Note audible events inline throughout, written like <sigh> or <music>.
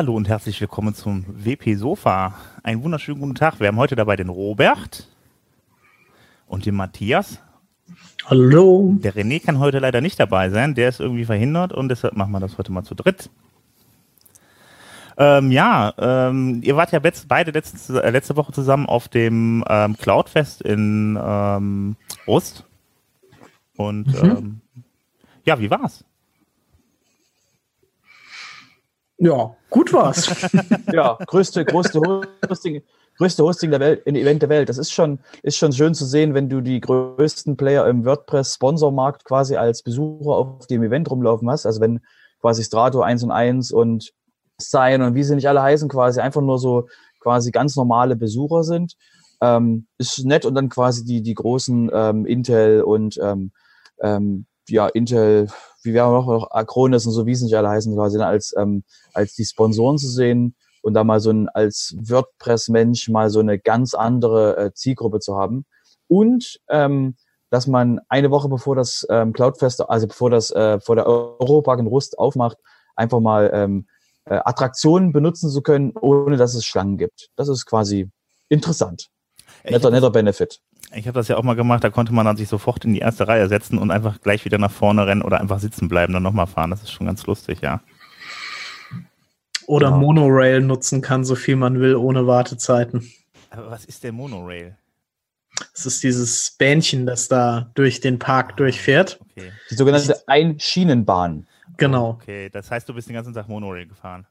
Hallo und herzlich willkommen zum WP Sofa. Einen wunderschönen guten Tag. Wir haben heute dabei den Robert und den Matthias. Hallo. Der René kann heute leider nicht dabei sein. Der ist irgendwie verhindert und deshalb machen wir das heute mal zu dritt. Ähm, ja, ähm, ihr wart ja beide letzte, äh, letzte Woche zusammen auf dem ähm, Cloudfest in ähm, Ost. Und mhm. ähm, ja, wie war's? Ja, gut war's. <laughs> ja, größte, größte Hosting, größte Hosting der Welt, in Event der Welt. Das ist schon, ist schon schön zu sehen, wenn du die größten Player im WordPress-Sponsormarkt quasi als Besucher auf dem Event rumlaufen hast. Also wenn quasi Strato 1 und 1 und Sign und wie sie nicht alle heißen, quasi einfach nur so quasi ganz normale Besucher sind. Ähm, ist nett und dann quasi die, die großen ähm, Intel und ähm, ähm, ja, Intel, wie wir auch noch Acronis und so, wie sie nicht alle heißen, quasi dann als, ähm, als die Sponsoren zu sehen und da mal so ein, als WordPress-Mensch mal so eine ganz andere äh, Zielgruppe zu haben. Und ähm, dass man eine Woche bevor das ähm, Cloudfest, also bevor das äh, vor der Europark in Rust aufmacht, einfach mal ähm, äh, Attraktionen benutzen zu können, ohne dass es Schlangen gibt. Das ist quasi interessant. Netter, netter Benefit. Ich habe das ja auch mal gemacht, da konnte man dann sich sofort in die erste Reihe setzen und einfach gleich wieder nach vorne rennen oder einfach sitzen bleiben, dann nochmal fahren. Das ist schon ganz lustig, ja. Oder ja. Monorail nutzen kann, so viel man will, ohne Wartezeiten. Aber was ist der Monorail? Es ist dieses Bähnchen, das da durch den Park ah, durchfährt. Okay. Die sogenannte Einschienenbahn. Genau. Okay, das heißt, du bist den ganzen Tag Monorail gefahren.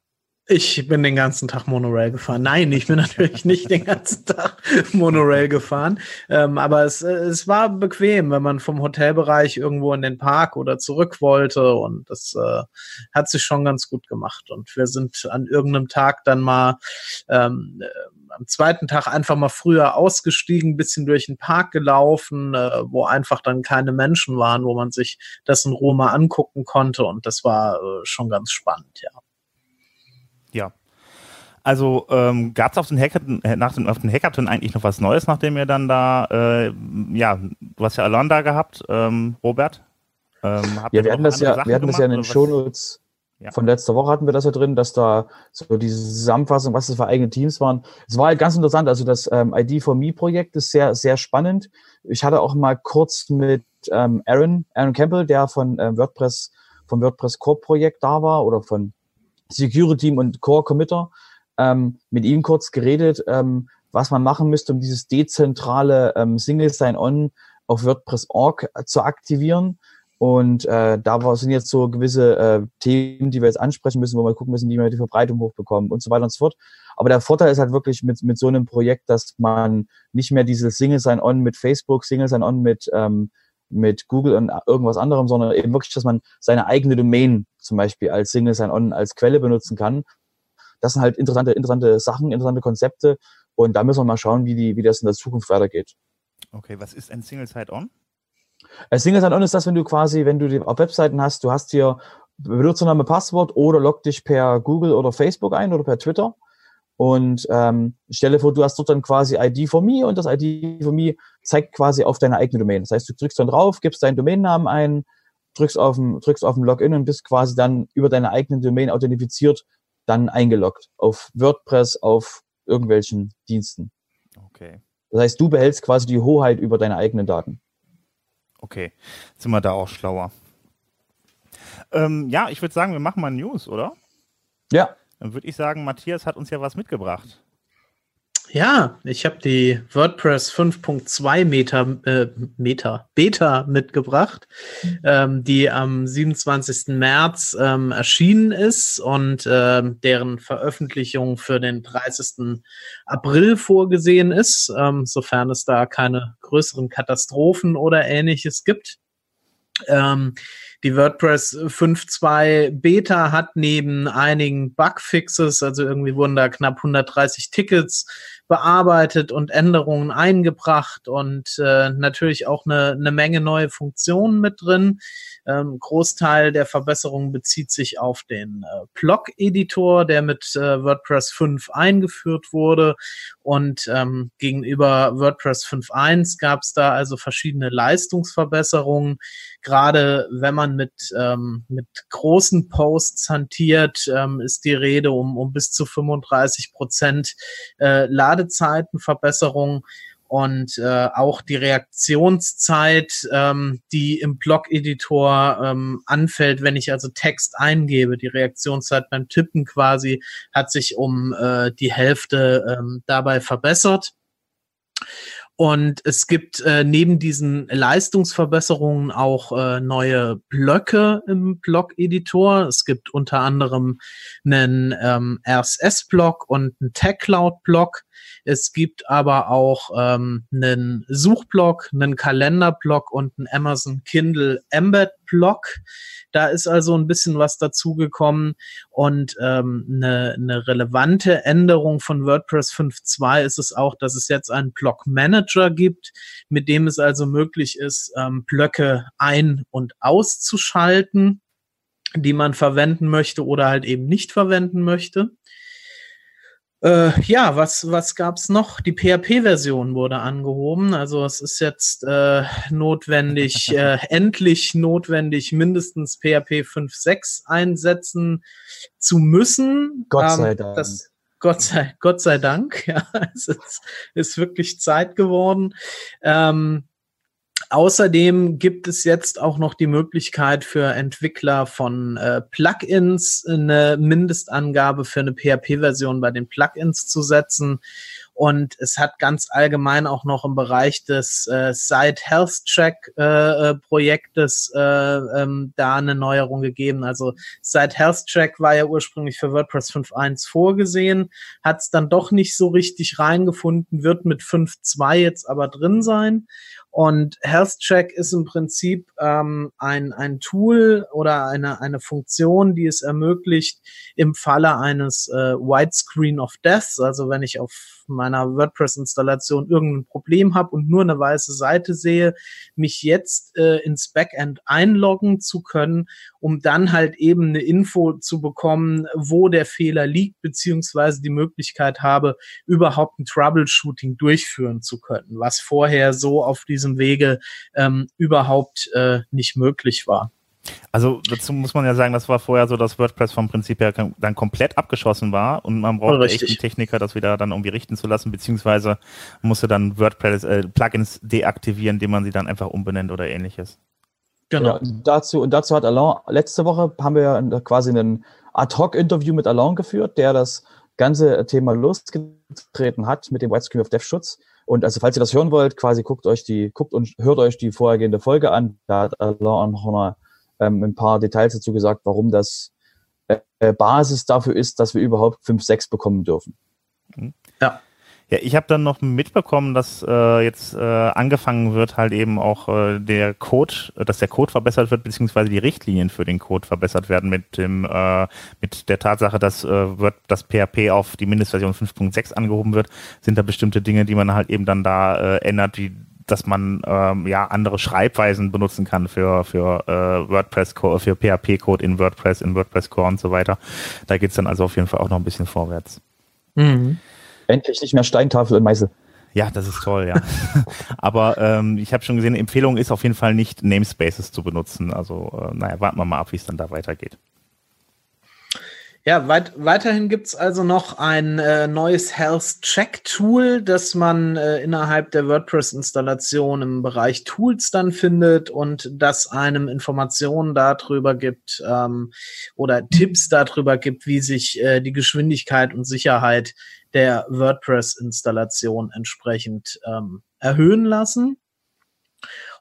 Ich bin den ganzen Tag Monorail gefahren. Nein, ich bin <laughs> natürlich nicht den ganzen Tag Monorail gefahren. Ähm, aber es, es war bequem, wenn man vom Hotelbereich irgendwo in den Park oder zurück wollte. Und das äh, hat sich schon ganz gut gemacht. Und wir sind an irgendeinem Tag dann mal ähm, äh, am zweiten Tag einfach mal früher ausgestiegen, bisschen durch den Park gelaufen, äh, wo einfach dann keine Menschen waren, wo man sich das in Ruhe mal angucken konnte. Und das war äh, schon ganz spannend, ja. Ja. Also ähm, gab es auf den Hackathon, nach dem, auf den Hackathon eigentlich noch was Neues, nachdem ihr dann da, äh, ja, du hast ja Alon da gehabt, ähm, Robert? Ähm, ja, wir hatten das ja, wir hatten das ja in den Shownotes ja. von letzter Woche hatten wir das ja drin, dass da so diese Zusammenfassung, was das für eigene Teams waren. Es war halt ganz interessant. Also das ähm, ID for Me Projekt ist sehr, sehr spannend. Ich hatte auch mal kurz mit ähm, Aaron, Aaron Campbell, der von ähm, WordPress, vom WordPress Core Projekt da war oder von Security und Core Committer ähm, mit ihm kurz geredet, ähm, was man machen müsste, um dieses dezentrale ähm, Single Sign-On auf WordPress.org zu aktivieren. Und äh, da sind jetzt so gewisse äh, Themen, die wir jetzt ansprechen müssen, wo wir gucken müssen, wie wir die Verbreitung hochbekommen und so weiter und so fort. Aber der Vorteil ist halt wirklich mit, mit so einem Projekt, dass man nicht mehr dieses Single Sign-On mit Facebook, Single Sign-On mit ähm, mit Google und irgendwas anderem, sondern eben wirklich, dass man seine eigene Domain zum Beispiel als Single Sign-On als Quelle benutzen kann. Das sind halt interessante, interessante Sachen, interessante Konzepte und da müssen wir mal schauen, wie, die, wie das in der Zukunft weitergeht. Okay, was ist ein Single Sign-On? Ein Single Sign-On ist das, wenn du quasi, wenn du die auf Webseiten hast, du hast hier Benutzername, Passwort oder log dich per Google oder Facebook ein oder per Twitter und ähm, stelle vor, du hast dort dann quasi ID for me und das ID for me zeigt quasi auf deine eigene Domain. Das heißt, du drückst dann drauf, gibst deinen Domainnamen ein, drückst auf den, drückst auf den Login und bist quasi dann über deine eigene Domain authentifiziert, dann eingeloggt auf WordPress, auf irgendwelchen Diensten. Okay. Das heißt, du behältst quasi die Hoheit über deine eigenen Daten. Okay, sind wir da auch schlauer. Ähm, ja, ich würde sagen, wir machen mal News, oder? Ja. Dann würde ich sagen, Matthias hat uns ja was mitgebracht. Ja, ich habe die WordPress 5.2 Meta, äh, Meta, Beta mitgebracht, ähm, die am 27. März ähm, erschienen ist und äh, deren Veröffentlichung für den 30. April vorgesehen ist, ähm, sofern es da keine größeren Katastrophen oder ähnliches gibt. Ähm, die WordPress 5.2 Beta hat neben einigen Bugfixes, also irgendwie wurden da knapp 130 Tickets bearbeitet und Änderungen eingebracht und äh, natürlich auch eine, eine Menge neue Funktionen mit drin. Ähm, Großteil der Verbesserungen bezieht sich auf den äh, Blog-Editor, der mit äh, WordPress 5 eingeführt wurde Und ähm, gegenüber WordPress 5.1 gab es da also verschiedene Leistungsverbesserungen. Gerade wenn man mit, ähm, mit großen Posts hantiert, ähm, ist die Rede um, um bis zu 35 Prozent äh, Ladezeitenverbesserung und äh, auch die Reaktionszeit, ähm, die im Blog-Editor ähm, anfällt, wenn ich also Text eingebe. Die Reaktionszeit beim Tippen quasi hat sich um äh, die Hälfte ähm, dabei verbessert. Und es gibt äh, neben diesen Leistungsverbesserungen auch äh, neue Blöcke im Blog-Editor. Es gibt unter anderem einen ähm, RSS-Block und einen Tag-Cloud-Block. Es gibt aber auch ähm, einen Suchblock, einen Kalenderblock und einen Amazon Kindle Embed Block. Da ist also ein bisschen was dazugekommen und ähm, eine, eine relevante Änderung von WordPress 5.2 ist es auch, dass es jetzt einen Block Manager gibt, mit dem es also möglich ist, ähm, Blöcke ein- und auszuschalten die man verwenden möchte oder halt eben nicht verwenden möchte. Äh, ja, was, was gab's noch? Die PHP-Version wurde angehoben. Also es ist jetzt äh, notwendig, <laughs> äh, endlich notwendig, mindestens PHP 5.6 einsetzen zu müssen. Gott sei ähm, Dank. Das, Gott sei, Gott sei Dank, <laughs> ja, es ist, ist wirklich Zeit geworden. Ähm, Außerdem gibt es jetzt auch noch die Möglichkeit für Entwickler von äh, Plugins eine Mindestangabe für eine PHP-Version bei den Plugins zu setzen. Und es hat ganz allgemein auch noch im Bereich des äh, Site Health Check äh, äh, Projektes äh, ähm, da eine Neuerung gegeben. Also Site Health Check war ja ursprünglich für WordPress 5.1 vorgesehen, hat es dann doch nicht so richtig reingefunden, wird mit 5.2 jetzt aber drin sein. Und Health Check ist im Prinzip ähm, ein, ein Tool oder eine, eine Funktion, die es ermöglicht, im Falle eines äh, Widescreen of Death, also wenn ich auf meiner WordPress-Installation irgendein Problem habe und nur eine weiße Seite sehe, mich jetzt äh, ins Backend einloggen zu können, um dann halt eben eine Info zu bekommen, wo der Fehler liegt, beziehungsweise die Möglichkeit habe, überhaupt ein Troubleshooting durchführen zu können, was vorher so auf diesem Wege ähm, überhaupt äh, nicht möglich war. Also dazu muss man ja sagen, das war vorher so, dass WordPress vom Prinzip her dann komplett abgeschossen war und man brauchte echt einen Techniker, das wieder dann irgendwie richten zu lassen, beziehungsweise musste dann WordPress äh, Plugins deaktivieren, indem man sie dann einfach umbenennt oder ähnliches. Genau. Ja, dazu, und dazu hat Alain, letzte Woche haben wir quasi ein Ad-Hoc-Interview mit Alain geführt, der das ganze Thema losgetreten hat mit dem Widescreen of Dev Schutz. Und also, falls ihr das hören wollt, quasi guckt euch die, guckt und hört euch die vorhergehende Folge an. Da hat Alain auch noch mal ähm, ein paar Details dazu gesagt, warum das äh, Basis dafür ist, dass wir überhaupt 5, 6 bekommen dürfen. Ja. Ja, ich habe dann noch mitbekommen, dass äh, jetzt äh, angefangen wird, halt eben auch äh, der Code, dass der Code verbessert wird, beziehungsweise die Richtlinien für den Code verbessert werden mit dem äh, mit der Tatsache, dass äh, wird das PHP auf die Mindestversion 5.6 angehoben wird, sind da bestimmte Dinge, die man halt eben dann da äh, ändert, wie dass man ähm, ja andere Schreibweisen benutzen kann für, für äh, WordPress, für PHP-Code in WordPress, in WordPress Core und so weiter. Da geht's dann also auf jeden Fall auch noch ein bisschen vorwärts. Mhm. Endlich nicht mehr Steintafel und Meißel. Ja, das ist toll, ja. <laughs> Aber ähm, ich habe schon gesehen, Empfehlung ist auf jeden Fall nicht Namespaces zu benutzen. Also, äh, naja, warten wir mal ab, wie es dann da weitergeht. Ja, weit, weiterhin gibt's also noch ein äh, neues Health Check Tool, das man äh, innerhalb der WordPress-Installation im Bereich Tools dann findet und das einem Informationen darüber gibt ähm, oder Tipps darüber gibt, wie sich äh, die Geschwindigkeit und Sicherheit der WordPress-Installation entsprechend ähm, erhöhen lassen.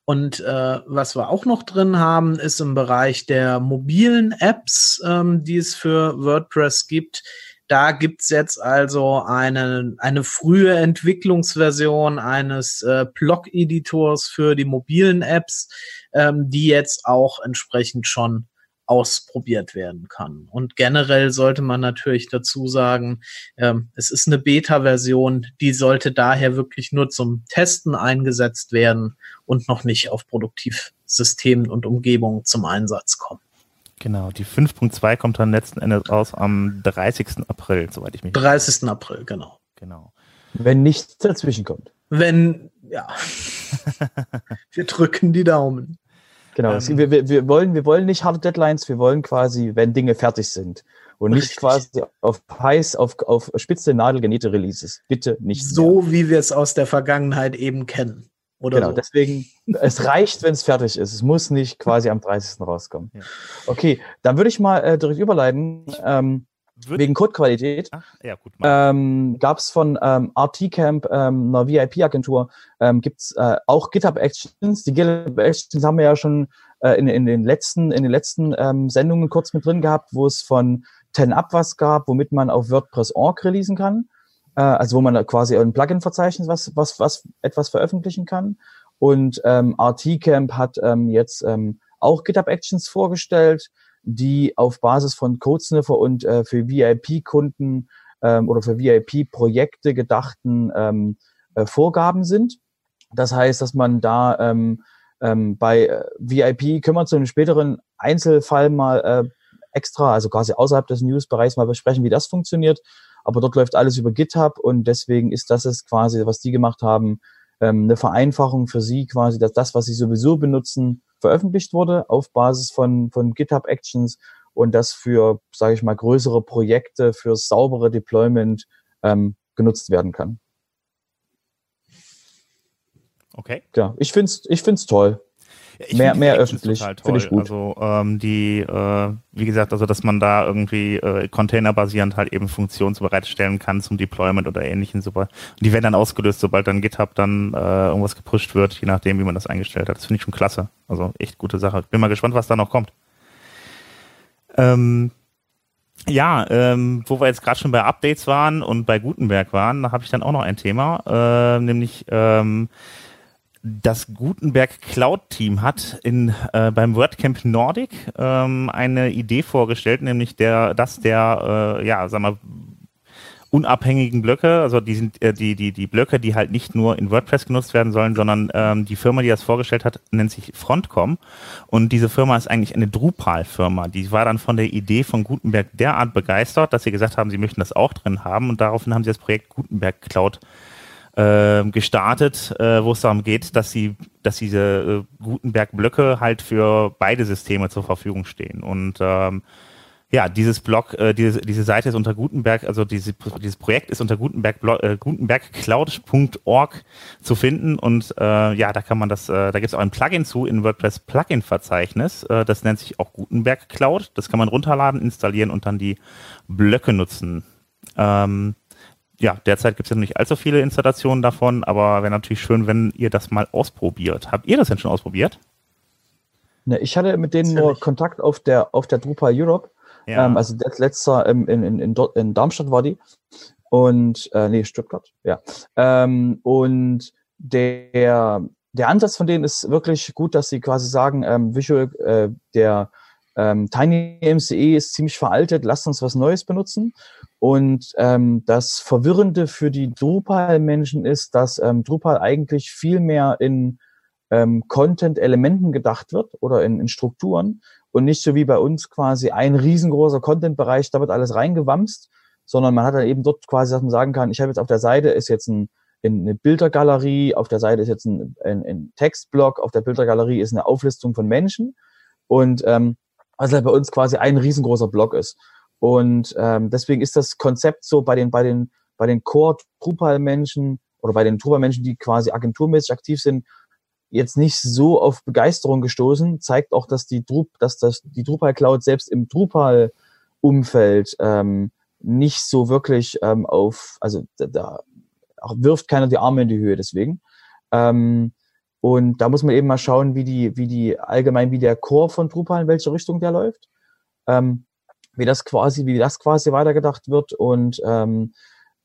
Und äh, was wir auch noch drin haben, ist im Bereich der mobilen Apps, ähm, die es für WordPress gibt. Da gibt's jetzt also eine, eine frühe Entwicklungsversion eines äh, Blog-Editors für die mobilen Apps, ähm, die jetzt auch entsprechend schon ausprobiert werden kann. Und generell sollte man natürlich dazu sagen, ähm, es ist eine Beta-Version, die sollte daher wirklich nur zum Testen eingesetzt werden und noch nicht auf Produktivsystemen und Umgebungen zum Einsatz kommen. Genau, die 5.2 kommt dann letzten Endes raus am 30. April, soweit ich mich 30. April, genau. Genau. Wenn nichts dazwischen kommt. Wenn, ja. <laughs> wir drücken die Daumen. Genau, ähm, wir, wir, wir, wollen, wir wollen nicht harte Deadlines, wir wollen quasi, wenn Dinge fertig sind. Und nicht richtig. quasi auf heiß, auf, auf spitze Nadel genähte Releases. Bitte nicht. So mehr. wie wir es aus der Vergangenheit eben kennen. Oder genau, so. deswegen, es reicht, wenn es fertig ist. Es muss nicht quasi am 30. rauskommen. Ja. Okay, dann würde ich mal äh, direkt überleiten. Ähm, wegen Codequalität ja, ähm, gab es von ähm, RT Camp, ähm, einer VIP-Agentur, ähm, gibt es äh, auch GitHub Actions. Die GitHub Actions haben wir ja schon äh, in, in den letzten, in den letzten ähm, Sendungen kurz mit drin gehabt, wo es von 10 Up was gab, womit man auf WordPress.org releasen kann äh, also wo man quasi ein Plugin-Verzeichnis was, was, was etwas veröffentlichen kann. Und ähm, RT-Camp hat ähm, jetzt ähm, auch GitHub Actions vorgestellt, die auf Basis von CodeSniffer und äh, für VIP-Kunden ähm, oder für VIP-Projekte gedachten ähm, äh, Vorgaben sind. Das heißt, dass man da ähm, ähm, bei VIP können wir zu einem späteren Einzelfall mal äh, extra, also quasi außerhalb des News-Bereichs mal besprechen, wie das funktioniert aber dort läuft alles über GitHub und deswegen ist das es quasi, was die gemacht haben, ähm, eine Vereinfachung für sie quasi, dass das, was sie sowieso benutzen, veröffentlicht wurde auf Basis von, von GitHub Actions und das für, sage ich mal, größere Projekte, für saubere Deployment ähm, genutzt werden kann. Okay. Ja, ich finde es ich find's toll. Ich mehr mehr öffentlich, finde ich gut. Also ähm, die, äh, wie gesagt, also dass man da irgendwie äh, containerbasierend halt eben Funktionen bereitstellen kann zum Deployment oder ähnlichen. Super. Und die werden dann ausgelöst, sobald dann GitHub dann äh, irgendwas gepusht wird, je nachdem, wie man das eingestellt hat. Das finde ich schon klasse. Also echt gute Sache. Bin mal gespannt, was da noch kommt. Ähm, ja, ähm, wo wir jetzt gerade schon bei Updates waren und bei Gutenberg waren, da habe ich dann auch noch ein Thema, äh, nämlich ähm, das Gutenberg Cloud Team hat in, äh, beim WordCamp Nordic ähm, eine Idee vorgestellt, nämlich der, dass der, äh, ja, sag mal, unabhängigen Blöcke, also die sind äh, die die die Blöcke, die halt nicht nur in WordPress genutzt werden sollen, sondern ähm, die Firma, die das vorgestellt hat, nennt sich Frontcom und diese Firma ist eigentlich eine Drupal-Firma. Die war dann von der Idee von Gutenberg derart begeistert, dass sie gesagt haben, sie möchten das auch drin haben und daraufhin haben sie das Projekt Gutenberg Cloud äh, gestartet, äh, wo es darum geht, dass sie, dass diese äh, Gutenberg-Blöcke halt für beide Systeme zur Verfügung stehen. Und ähm, ja, dieses Blog, äh, diese, diese Seite ist unter Gutenberg, also diese, dieses Projekt ist unter Gutenberg, äh, gutenbergcloud.org zu finden und äh, ja, da kann man das, äh, da gibt es auch ein Plugin zu in WordPress Plugin-Verzeichnis, äh, das nennt sich auch Gutenberg Cloud, das kann man runterladen, installieren und dann die Blöcke nutzen. Ähm, ja, derzeit gibt es ja noch nicht allzu viele Installationen davon, aber wäre natürlich schön, wenn ihr das mal ausprobiert. Habt ihr das denn schon ausprobiert? Ne, ich hatte mit denen nur Kontakt auf der, auf der Drupal Europe. Ja. Ähm, also das letzte ähm, in, in, in, in, Darmstadt war die. Und, äh, nee, Stuttgart, ja. Ähm, und der, der Ansatz von denen ist wirklich gut, dass sie quasi sagen, ähm, Visual, äh, der ähm, Tiny MCE ist ziemlich veraltet, lasst uns was Neues benutzen. Und ähm, das Verwirrende für die Drupal-Menschen ist, dass ähm, Drupal eigentlich viel mehr in ähm, Content-Elementen gedacht wird oder in, in Strukturen und nicht so wie bei uns quasi ein riesengroßer Content-Bereich, da wird alles reingewamst, sondern man hat dann eben dort quasi, dass man sagen kann, ich habe jetzt auf der Seite ist jetzt ein, eine Bildergalerie, auf der Seite ist jetzt ein, ein, ein Textblock, auf der Bildergalerie ist eine Auflistung von Menschen und ähm, halt bei uns quasi ein riesengroßer Block ist. Und ähm, deswegen ist das Konzept so bei den, bei den, bei den Core-Drupal-Menschen oder bei den Drupal-Menschen, die quasi agenturmäßig aktiv sind, jetzt nicht so auf Begeisterung gestoßen, zeigt auch, dass die, Drup, dass das, die Drupal Cloud selbst im Drupal-Umfeld ähm, nicht so wirklich ähm, auf, also da, da wirft keiner die Arme in die Höhe deswegen. Ähm, und da muss man eben mal schauen, wie die, wie die allgemein, wie der Core von Drupal, in welche Richtung der läuft. Ähm, wie das quasi, wie das quasi weitergedacht wird und ähm,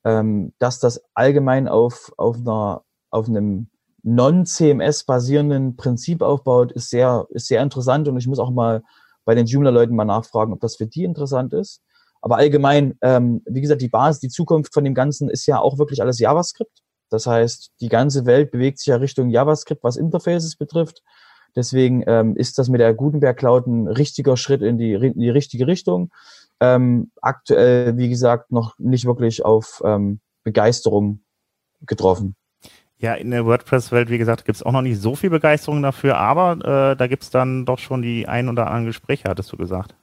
ähm, dass das allgemein auf, auf einer, auf einem non-CMS basierenden Prinzip aufbaut, ist sehr, ist sehr interessant und ich muss auch mal bei den Joomla-Leuten mal nachfragen, ob das für die interessant ist. Aber allgemein, ähm, wie gesagt, die Basis, die Zukunft von dem Ganzen ist ja auch wirklich alles JavaScript. Das heißt, die ganze Welt bewegt sich ja Richtung JavaScript, was Interfaces betrifft. Deswegen ähm, ist das mit der Gutenberg Cloud ein richtiger Schritt in die, in die richtige Richtung. Ähm, aktuell, wie gesagt, noch nicht wirklich auf ähm, Begeisterung getroffen. Ja, in der WordPress-Welt, wie gesagt, gibt es auch noch nicht so viel Begeisterung dafür, aber äh, da gibt es dann doch schon die ein oder anderen Gespräche, hattest du gesagt.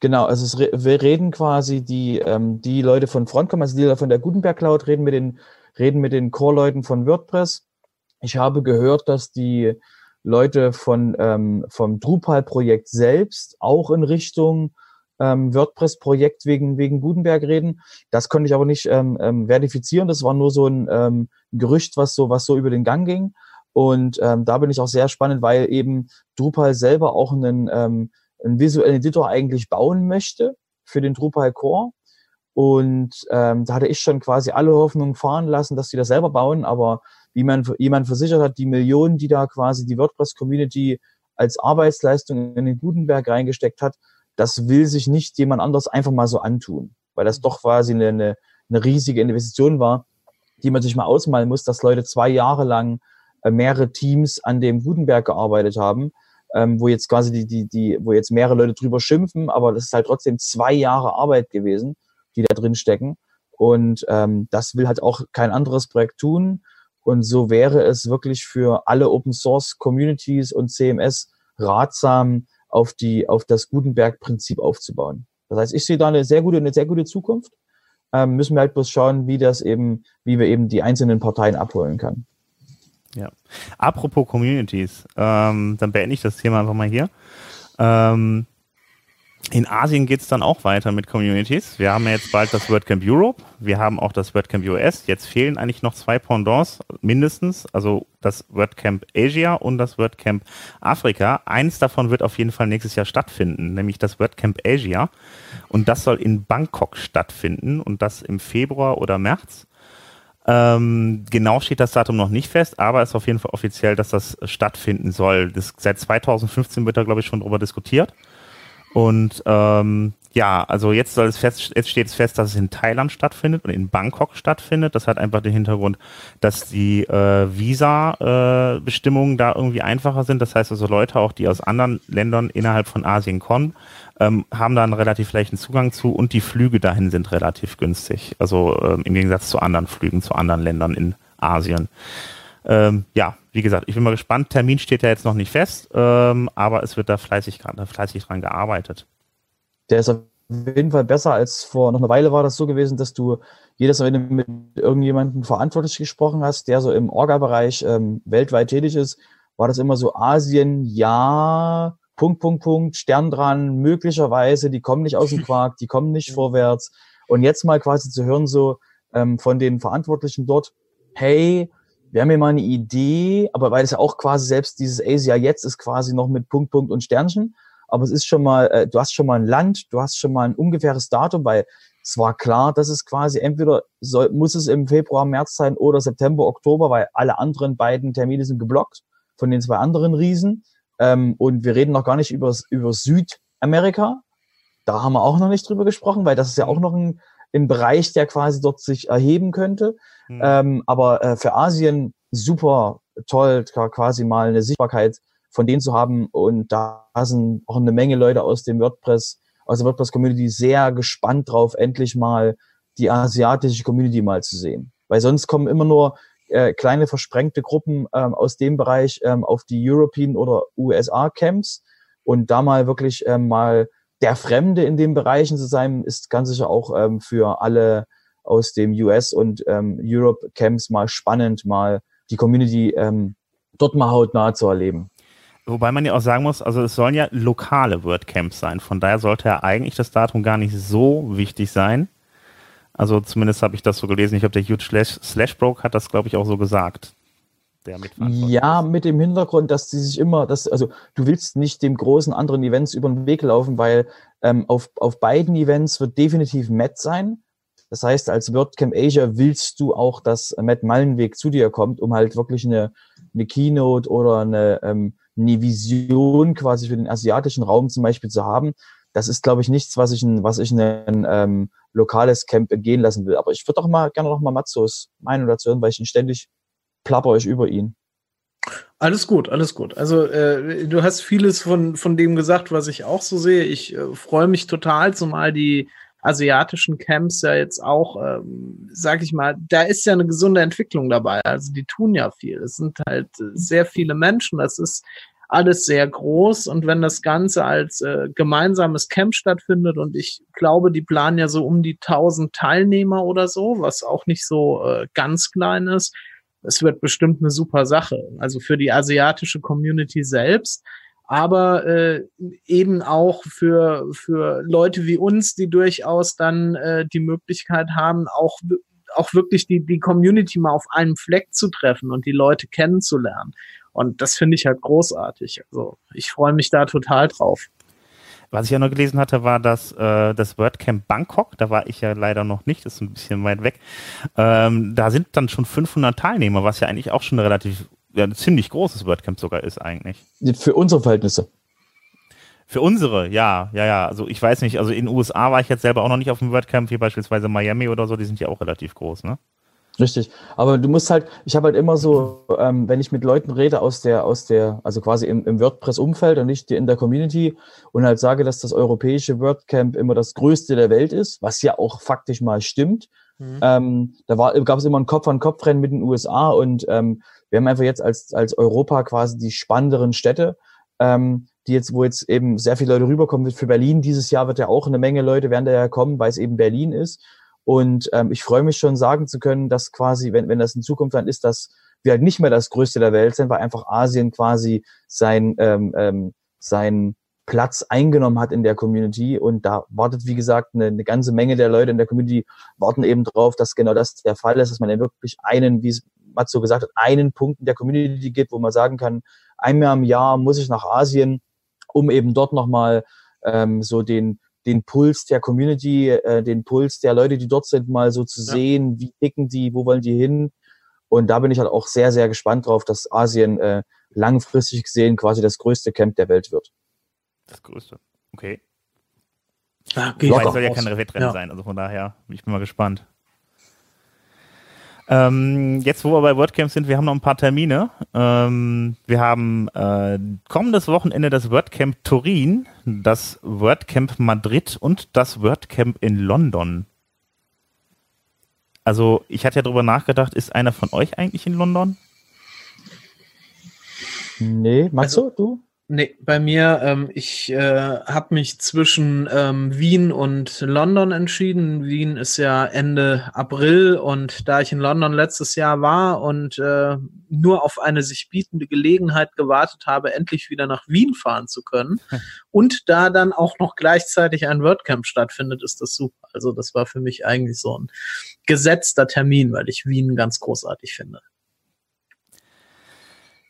Genau, also es, wir reden quasi die, ähm, die Leute von Frontcom, also die Leute von der Gutenberg Cloud, reden mit den, reden mit den Core-Leuten von WordPress. Ich habe gehört, dass die Leute von, ähm, vom Drupal-Projekt selbst auch in Richtung ähm, WordPress-Projekt wegen, wegen Gutenberg reden. Das konnte ich aber nicht ähm, ähm, verifizieren. Das war nur so ein ähm, Gerücht, was so, was so über den Gang ging. Und ähm, da bin ich auch sehr spannend, weil eben Drupal selber auch einen, ähm, einen visuellen Editor eigentlich bauen möchte für den Drupal Core. Und ähm, da hatte ich schon quasi alle Hoffnungen fahren lassen, dass die das selber bauen. Aber wie man jemand versichert hat, die Millionen, die da quasi die WordPress-Community als Arbeitsleistung in den Gutenberg reingesteckt hat, das will sich nicht jemand anders einfach mal so antun, weil das doch quasi eine, eine, eine riesige Investition war, die man sich mal ausmalen muss, dass Leute zwei Jahre lang äh, mehrere Teams an dem Gutenberg gearbeitet haben, ähm, wo jetzt quasi die, die, die, wo jetzt mehrere Leute drüber schimpfen, aber das ist halt trotzdem zwei Jahre Arbeit gewesen, die da drin stecken. Und ähm, das will halt auch kein anderes Projekt tun. Und so wäre es wirklich für alle Open Source Communities und CMS ratsam, auf die, auf das Gutenberg-Prinzip aufzubauen. Das heißt, ich sehe da eine sehr gute, eine sehr gute Zukunft. Ähm, müssen wir halt bloß schauen, wie das eben, wie wir eben die einzelnen Parteien abholen können. Ja. Apropos Communities, ähm, dann beende ich das Thema einfach mal hier. Ähm, in Asien geht es dann auch weiter mit Communities. Wir haben ja jetzt bald das WordCamp Europe, wir haben auch das WordCamp US. Jetzt fehlen eigentlich noch zwei Pendants mindestens, also das WordCamp Asia und das WordCamp Afrika. Eins davon wird auf jeden Fall nächstes Jahr stattfinden, nämlich das WordCamp Asia. Und das soll in Bangkok stattfinden und das im Februar oder März. Ähm, genau steht das Datum noch nicht fest, aber es ist auf jeden Fall offiziell, dass das stattfinden soll. Das, seit 2015 wird da, glaube ich, schon drüber diskutiert. Und ähm, ja, also jetzt soll es fest, jetzt steht es fest, dass es in Thailand stattfindet und in Bangkok stattfindet. Das hat einfach den Hintergrund, dass die äh, Visa-Bestimmungen äh, da irgendwie einfacher sind. Das heißt also Leute auch, die aus anderen Ländern innerhalb von Asien kommen, ähm, haben da einen relativ leichten Zugang zu und die Flüge dahin sind relativ günstig. Also ähm, im Gegensatz zu anderen Flügen zu anderen Ländern in Asien. Ähm, ja, wie gesagt, ich bin mal gespannt. Termin steht ja jetzt noch nicht fest, ähm, aber es wird da fleißig, fleißig dran gearbeitet. Der ist auf jeden Fall besser als vor noch einer Weile war das so gewesen, dass du jedes Mal, wenn du mit irgendjemandem verantwortlich gesprochen hast, der so im Orga-Bereich ähm, weltweit tätig ist, war das immer so Asien, ja, Punkt, Punkt, Punkt, Stern dran, möglicherweise, die kommen nicht aus dem Quark, die kommen nicht <laughs> vorwärts. Und jetzt mal quasi zu hören, so ähm, von den Verantwortlichen dort, hey, wir haben hier mal eine Idee, aber weil es ja auch quasi selbst dieses Asia jetzt ist quasi noch mit Punkt, Punkt und Sternchen. Aber es ist schon mal, äh, du hast schon mal ein Land, du hast schon mal ein ungefähres Datum, weil es war klar, dass es quasi entweder soll, muss es im Februar, März sein oder September, Oktober, weil alle anderen beiden Termine sind geblockt von den zwei anderen Riesen. Ähm, und wir reden noch gar nicht über, über Südamerika. Da haben wir auch noch nicht drüber gesprochen, weil das ist ja auch noch ein, ein Bereich, der quasi dort sich erheben könnte. Mhm. Ähm, aber äh, für Asien super toll, quasi mal eine Sichtbarkeit von denen zu haben. Und da sind auch eine Menge Leute aus dem WordPress, aus der WordPress-Community sehr gespannt drauf, endlich mal die asiatische Community mal zu sehen. Weil sonst kommen immer nur äh, kleine versprengte Gruppen ähm, aus dem Bereich ähm, auf die European oder USA Camps und da mal wirklich ähm, mal der Fremde in den Bereichen zu sein, ist ganz sicher auch ähm, für alle aus dem US und ähm, Europe Camps mal spannend, mal die Community ähm, dort mal hautnah zu erleben. Wobei man ja auch sagen muss, also es sollen ja lokale WordCamps sein. Von daher sollte ja eigentlich das Datum gar nicht so wichtig sein. Also zumindest habe ich das so gelesen. Ich habe der Huge Slash, Slashbroke hat das, glaube ich, auch so gesagt. Ja, mit dem Hintergrund, dass sie sich immer, dass, also du willst nicht dem großen anderen Events über den Weg laufen, weil ähm, auf, auf beiden Events wird definitiv Matt sein. Das heißt, als WordCamp Asia willst du auch, dass Matt Mallenweg zu dir kommt, um halt wirklich eine, eine Keynote oder eine, ähm, eine Vision quasi für den asiatischen Raum zum Beispiel zu haben das ist, glaube ich, nichts, was ich, ein, was ich ein ähm, lokales Camp entgehen lassen will. Aber ich würde auch mal gerne noch mal Matzos Meinung dazu hören, weil ich ihn ständig plapper euch über ihn. Alles gut, alles gut. Also äh, du hast vieles von, von dem gesagt, was ich auch so sehe. Ich äh, freue mich total, zumal die asiatischen Camps ja jetzt auch, ähm, sag ich mal, da ist ja eine gesunde Entwicklung dabei. Also die tun ja viel. Es sind halt sehr viele Menschen. Das ist alles sehr groß und wenn das Ganze als äh, gemeinsames Camp stattfindet und ich glaube, die planen ja so um die 1000 Teilnehmer oder so, was auch nicht so äh, ganz klein ist, es wird bestimmt eine super Sache. Also für die asiatische Community selbst, aber äh, eben auch für, für Leute wie uns, die durchaus dann äh, die Möglichkeit haben, auch auch wirklich die, die Community mal auf einem Fleck zu treffen und die Leute kennenzulernen. Und das finde ich halt großartig. Also ich freue mich da total drauf. Was ich ja noch gelesen hatte, war dass äh, das WordCamp Bangkok. Da war ich ja leider noch nicht, das ist ein bisschen weit weg. Ähm, da sind dann schon 500 Teilnehmer, was ja eigentlich auch schon ein relativ, ja, ein ziemlich großes WordCamp sogar ist eigentlich. Für unsere Verhältnisse. Für unsere, ja, ja, ja. Also ich weiß nicht, also in den USA war ich jetzt selber auch noch nicht auf dem WordCamp, wie beispielsweise Miami oder so, die sind ja auch relativ groß, ne? Richtig. Aber du musst halt, ich habe halt immer so, ähm, wenn ich mit Leuten rede aus der, aus der, also quasi im, im WordPress-Umfeld und nicht in der Community und halt sage, dass das europäische WordCamp immer das größte der Welt ist, was ja auch faktisch mal stimmt. Mhm. Ähm, da gab es immer ein Kopf-an-Kopf-Rennen mit den USA und ähm, wir haben einfach jetzt als, als Europa quasi die spannenderen Städte, ähm, die jetzt, wo jetzt eben sehr viele Leute rüberkommen. Für Berlin dieses Jahr wird ja auch eine Menge Leute werden da ja kommen, weil es eben Berlin ist. Und ähm, ich freue mich schon, sagen zu können, dass quasi, wenn, wenn das in Zukunft dann ist, dass wir halt nicht mehr das Größte der Welt sind, weil einfach Asien quasi sein, ähm, ähm, sein Platz eingenommen hat in der Community. Und da wartet, wie gesagt, eine, eine ganze Menge der Leute in der Community warten eben drauf, dass genau das der Fall ist, dass man ja wirklich einen, wie es Matzo gesagt hat, einen Punkt in der Community gibt, wo man sagen kann, einmal im Jahr muss ich nach Asien, um eben dort nochmal ähm, so den, den Puls der Community, äh, den Puls der Leute, die dort sind, mal so zu ja. sehen, wie ticken die, wo wollen die hin. Und da bin ich halt auch sehr, sehr gespannt drauf, dass Asien äh, langfristig gesehen quasi das größte Camp der Welt wird. Das größte. Okay. Ah, okay. Wobei, es soll ja kein Wettrennen ja. sein, also von daher, ich bin mal gespannt. Ähm, jetzt, wo wir bei WordCamp sind, wir haben noch ein paar Termine. Ähm, wir haben äh, kommendes Wochenende das WordCamp Turin, das WordCamp Madrid und das WordCamp in London. Also, ich hatte ja darüber nachgedacht, ist einer von euch eigentlich in London? Nee, magst also, du? Nee, bei mir, ähm, ich äh, habe mich zwischen ähm, Wien und London entschieden. Wien ist ja Ende April und da ich in London letztes Jahr war und äh, nur auf eine sich bietende Gelegenheit gewartet habe, endlich wieder nach Wien fahren zu können <laughs> und da dann auch noch gleichzeitig ein WordCamp stattfindet, ist das super. Also das war für mich eigentlich so ein gesetzter Termin, weil ich Wien ganz großartig finde.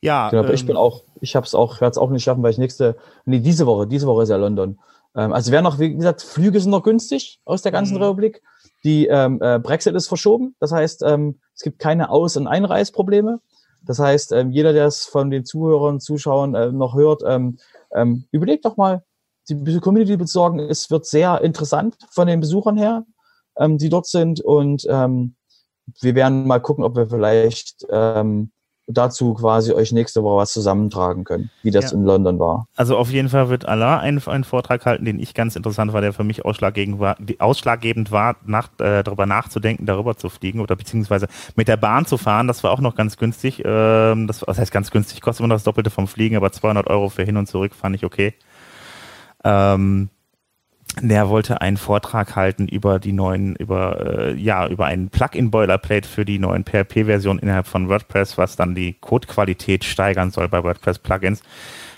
Ja. Genau, ähm, ich bin auch, ich habe es auch, werde es auch nicht schaffen, weil ich nächste, nee, diese Woche, diese Woche ist ja London. Ähm, also wer noch, wie gesagt, Flüge sind noch günstig aus der ganzen mhm. Republik. Die ähm, äh, Brexit ist verschoben, das heißt, ähm, es gibt keine Aus- und Einreisprobleme. Das heißt, ähm, jeder, der es von den Zuhörern, Zuschauern äh, noch hört, ähm, ähm, überlegt doch mal, die Community besorgen. Es wird sehr interessant von den Besuchern her, ähm, die dort sind. Und ähm, wir werden mal gucken, ob wir vielleicht ähm, dazu quasi euch nächste Woche was zusammentragen können, wie das ja. in London war. Also auf jeden Fall wird Allah einen, einen Vortrag halten, den ich ganz interessant war, der für mich ausschlaggebend war, ausschlaggebend war nach, äh, darüber nachzudenken, darüber zu fliegen oder beziehungsweise mit der Bahn zu fahren. Das war auch noch ganz günstig. Ähm, das, das heißt ganz günstig, kostet immer noch das Doppelte vom Fliegen, aber 200 Euro für hin und zurück fand ich okay. Ähm, der wollte einen Vortrag halten über die neuen, über, äh, ja, über einen Plugin-Boilerplate für die neuen PHP-Versionen innerhalb von WordPress, was dann die Codequalität steigern soll bei WordPress-Plugins.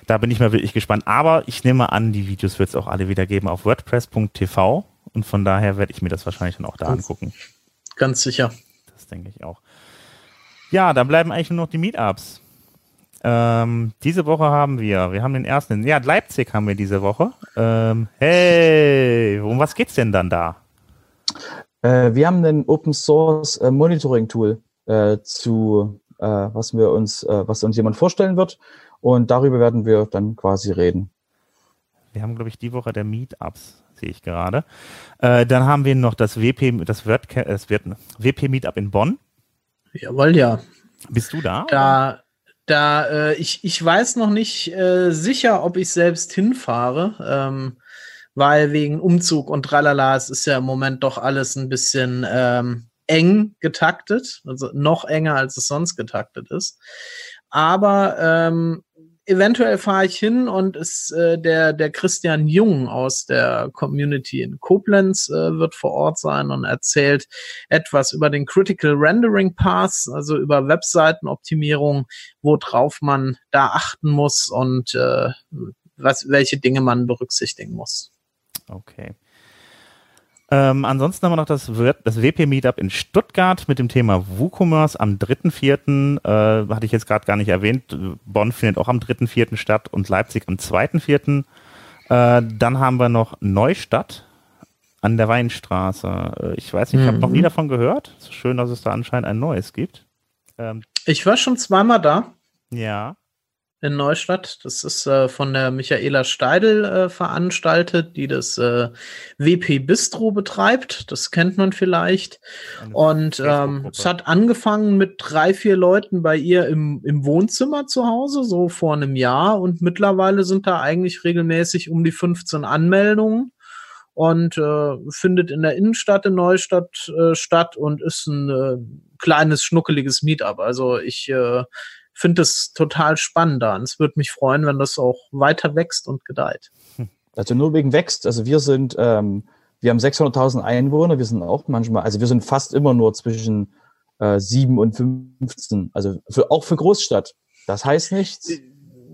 Da bin ich mal wirklich gespannt. Aber ich nehme an, die Videos wird es auch alle wieder geben auf WordPress.tv und von daher werde ich mir das wahrscheinlich dann auch da ganz, angucken. Ganz sicher. Das denke ich auch. Ja, dann bleiben eigentlich nur noch die Meetups. Ähm, diese Woche haben wir, wir haben den ersten, ja, Leipzig haben wir diese Woche. Ähm, hey, um was geht's denn dann da? Äh, wir haben ein Open Source äh, Monitoring Tool äh, zu, äh, was wir uns, äh, was uns jemand vorstellen wird. Und darüber werden wir dann quasi reden. Wir haben, glaube ich, die Woche der Meetups, sehe ich gerade. Äh, dann haben wir noch das WP, das wird, das wird WP Meetup in Bonn. Jawohl, ja. Bist du da? Da, da, äh, ich, ich weiß noch nicht äh, sicher, ob ich selbst hinfahre, ähm, weil wegen Umzug und tralala, es ist ja im Moment doch alles ein bisschen ähm, eng getaktet, also noch enger, als es sonst getaktet ist. Aber ähm, eventuell fahre ich hin und ist äh, der der Christian Jung aus der Community in Koblenz äh, wird vor Ort sein und erzählt etwas über den Critical Rendering Path, also über Webseitenoptimierung, worauf man da achten muss und äh, was welche Dinge man berücksichtigen muss. Okay. Ähm, ansonsten haben wir noch das, das WP-Meetup in Stuttgart mit dem Thema WooCommerce am 3.4. Äh, hatte ich jetzt gerade gar nicht erwähnt. Bonn findet auch am 3.4. statt und Leipzig am 2.4. Äh, dann haben wir noch Neustadt an der Weinstraße. Äh, ich weiß nicht, ich habe noch nie mhm. davon gehört. Es ist schön, dass es da anscheinend ein neues gibt. Ähm, ich war schon zweimal da. Ja in Neustadt. Das ist äh, von der Michaela Steidel äh, veranstaltet, die das äh, WP Bistro betreibt. Das kennt man vielleicht. Und ähm, es hat angefangen mit drei, vier Leuten bei ihr im, im Wohnzimmer zu Hause, so vor einem Jahr. Und mittlerweile sind da eigentlich regelmäßig um die 15 Anmeldungen und äh, findet in der Innenstadt in Neustadt äh, statt und ist ein äh, kleines, schnuckeliges Meetup. Also ich äh, finde es total spannend da. Und es würde mich freuen, wenn das auch weiter wächst und gedeiht. Also nur wegen wächst. Also wir sind, ähm, wir haben 600.000 Einwohner. Wir sind auch manchmal, also wir sind fast immer nur zwischen äh, 7 und 15. Also für, auch für Großstadt. Das heißt nichts.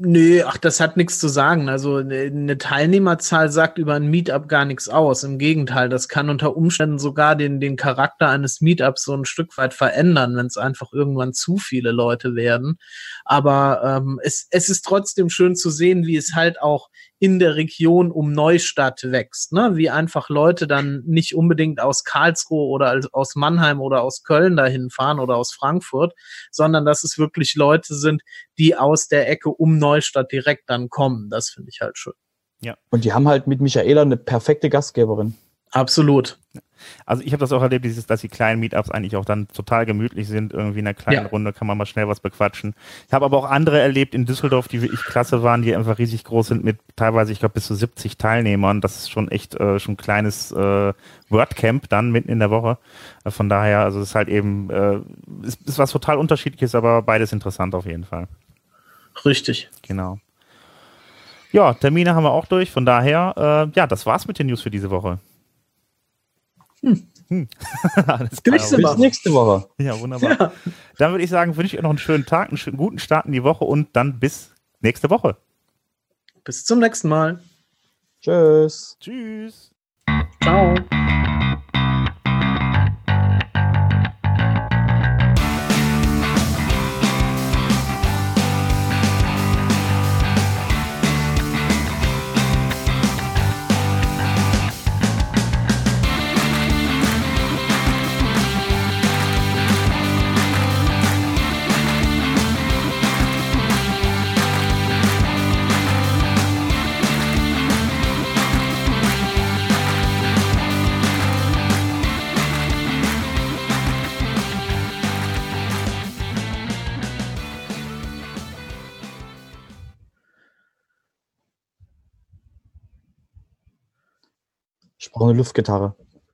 Nö, ach, das hat nichts zu sagen. Also eine Teilnehmerzahl sagt über ein Meetup gar nichts aus. Im Gegenteil, das kann unter Umständen sogar den, den Charakter eines Meetups so ein Stück weit verändern, wenn es einfach irgendwann zu viele Leute werden. Aber ähm, es, es ist trotzdem schön zu sehen, wie es halt auch in der Region um Neustadt wächst, ne? Wie einfach Leute dann nicht unbedingt aus Karlsruhe oder aus Mannheim oder aus Köln dahin fahren oder aus Frankfurt, sondern dass es wirklich Leute sind, die aus der Ecke um Neustadt direkt dann kommen. Das finde ich halt schön. Ja. Und die haben halt mit Michaela eine perfekte Gastgeberin. Absolut. Also ich habe das auch erlebt, dieses, dass die kleinen Meetups eigentlich auch dann total gemütlich sind. Irgendwie in einer kleinen ja. Runde kann man mal schnell was bequatschen. Ich habe aber auch andere erlebt in Düsseldorf, die wirklich klasse waren, die einfach riesig groß sind mit teilweise, ich glaube, bis zu 70 Teilnehmern. Das ist schon echt äh, schon ein kleines äh, WordCamp dann mitten in der Woche. Äh, von daher, also es ist halt eben, äh, ist, ist was total unterschiedliches, aber beides interessant auf jeden Fall. Richtig. Genau. Ja, Termine haben wir auch durch. Von daher, äh, ja, das war's mit den News für diese Woche. Hm. Hm. <laughs> Bis nächste Woche. Ja, wunderbar. Ja. Dann würde ich sagen, wünsche ich euch noch einen schönen Tag, einen schönen, guten Start in die Woche und dann bis nächste Woche. Bis zum nächsten Mal. Tschüss. Tschüss. Ciao. Brauche eine Luftgitarre.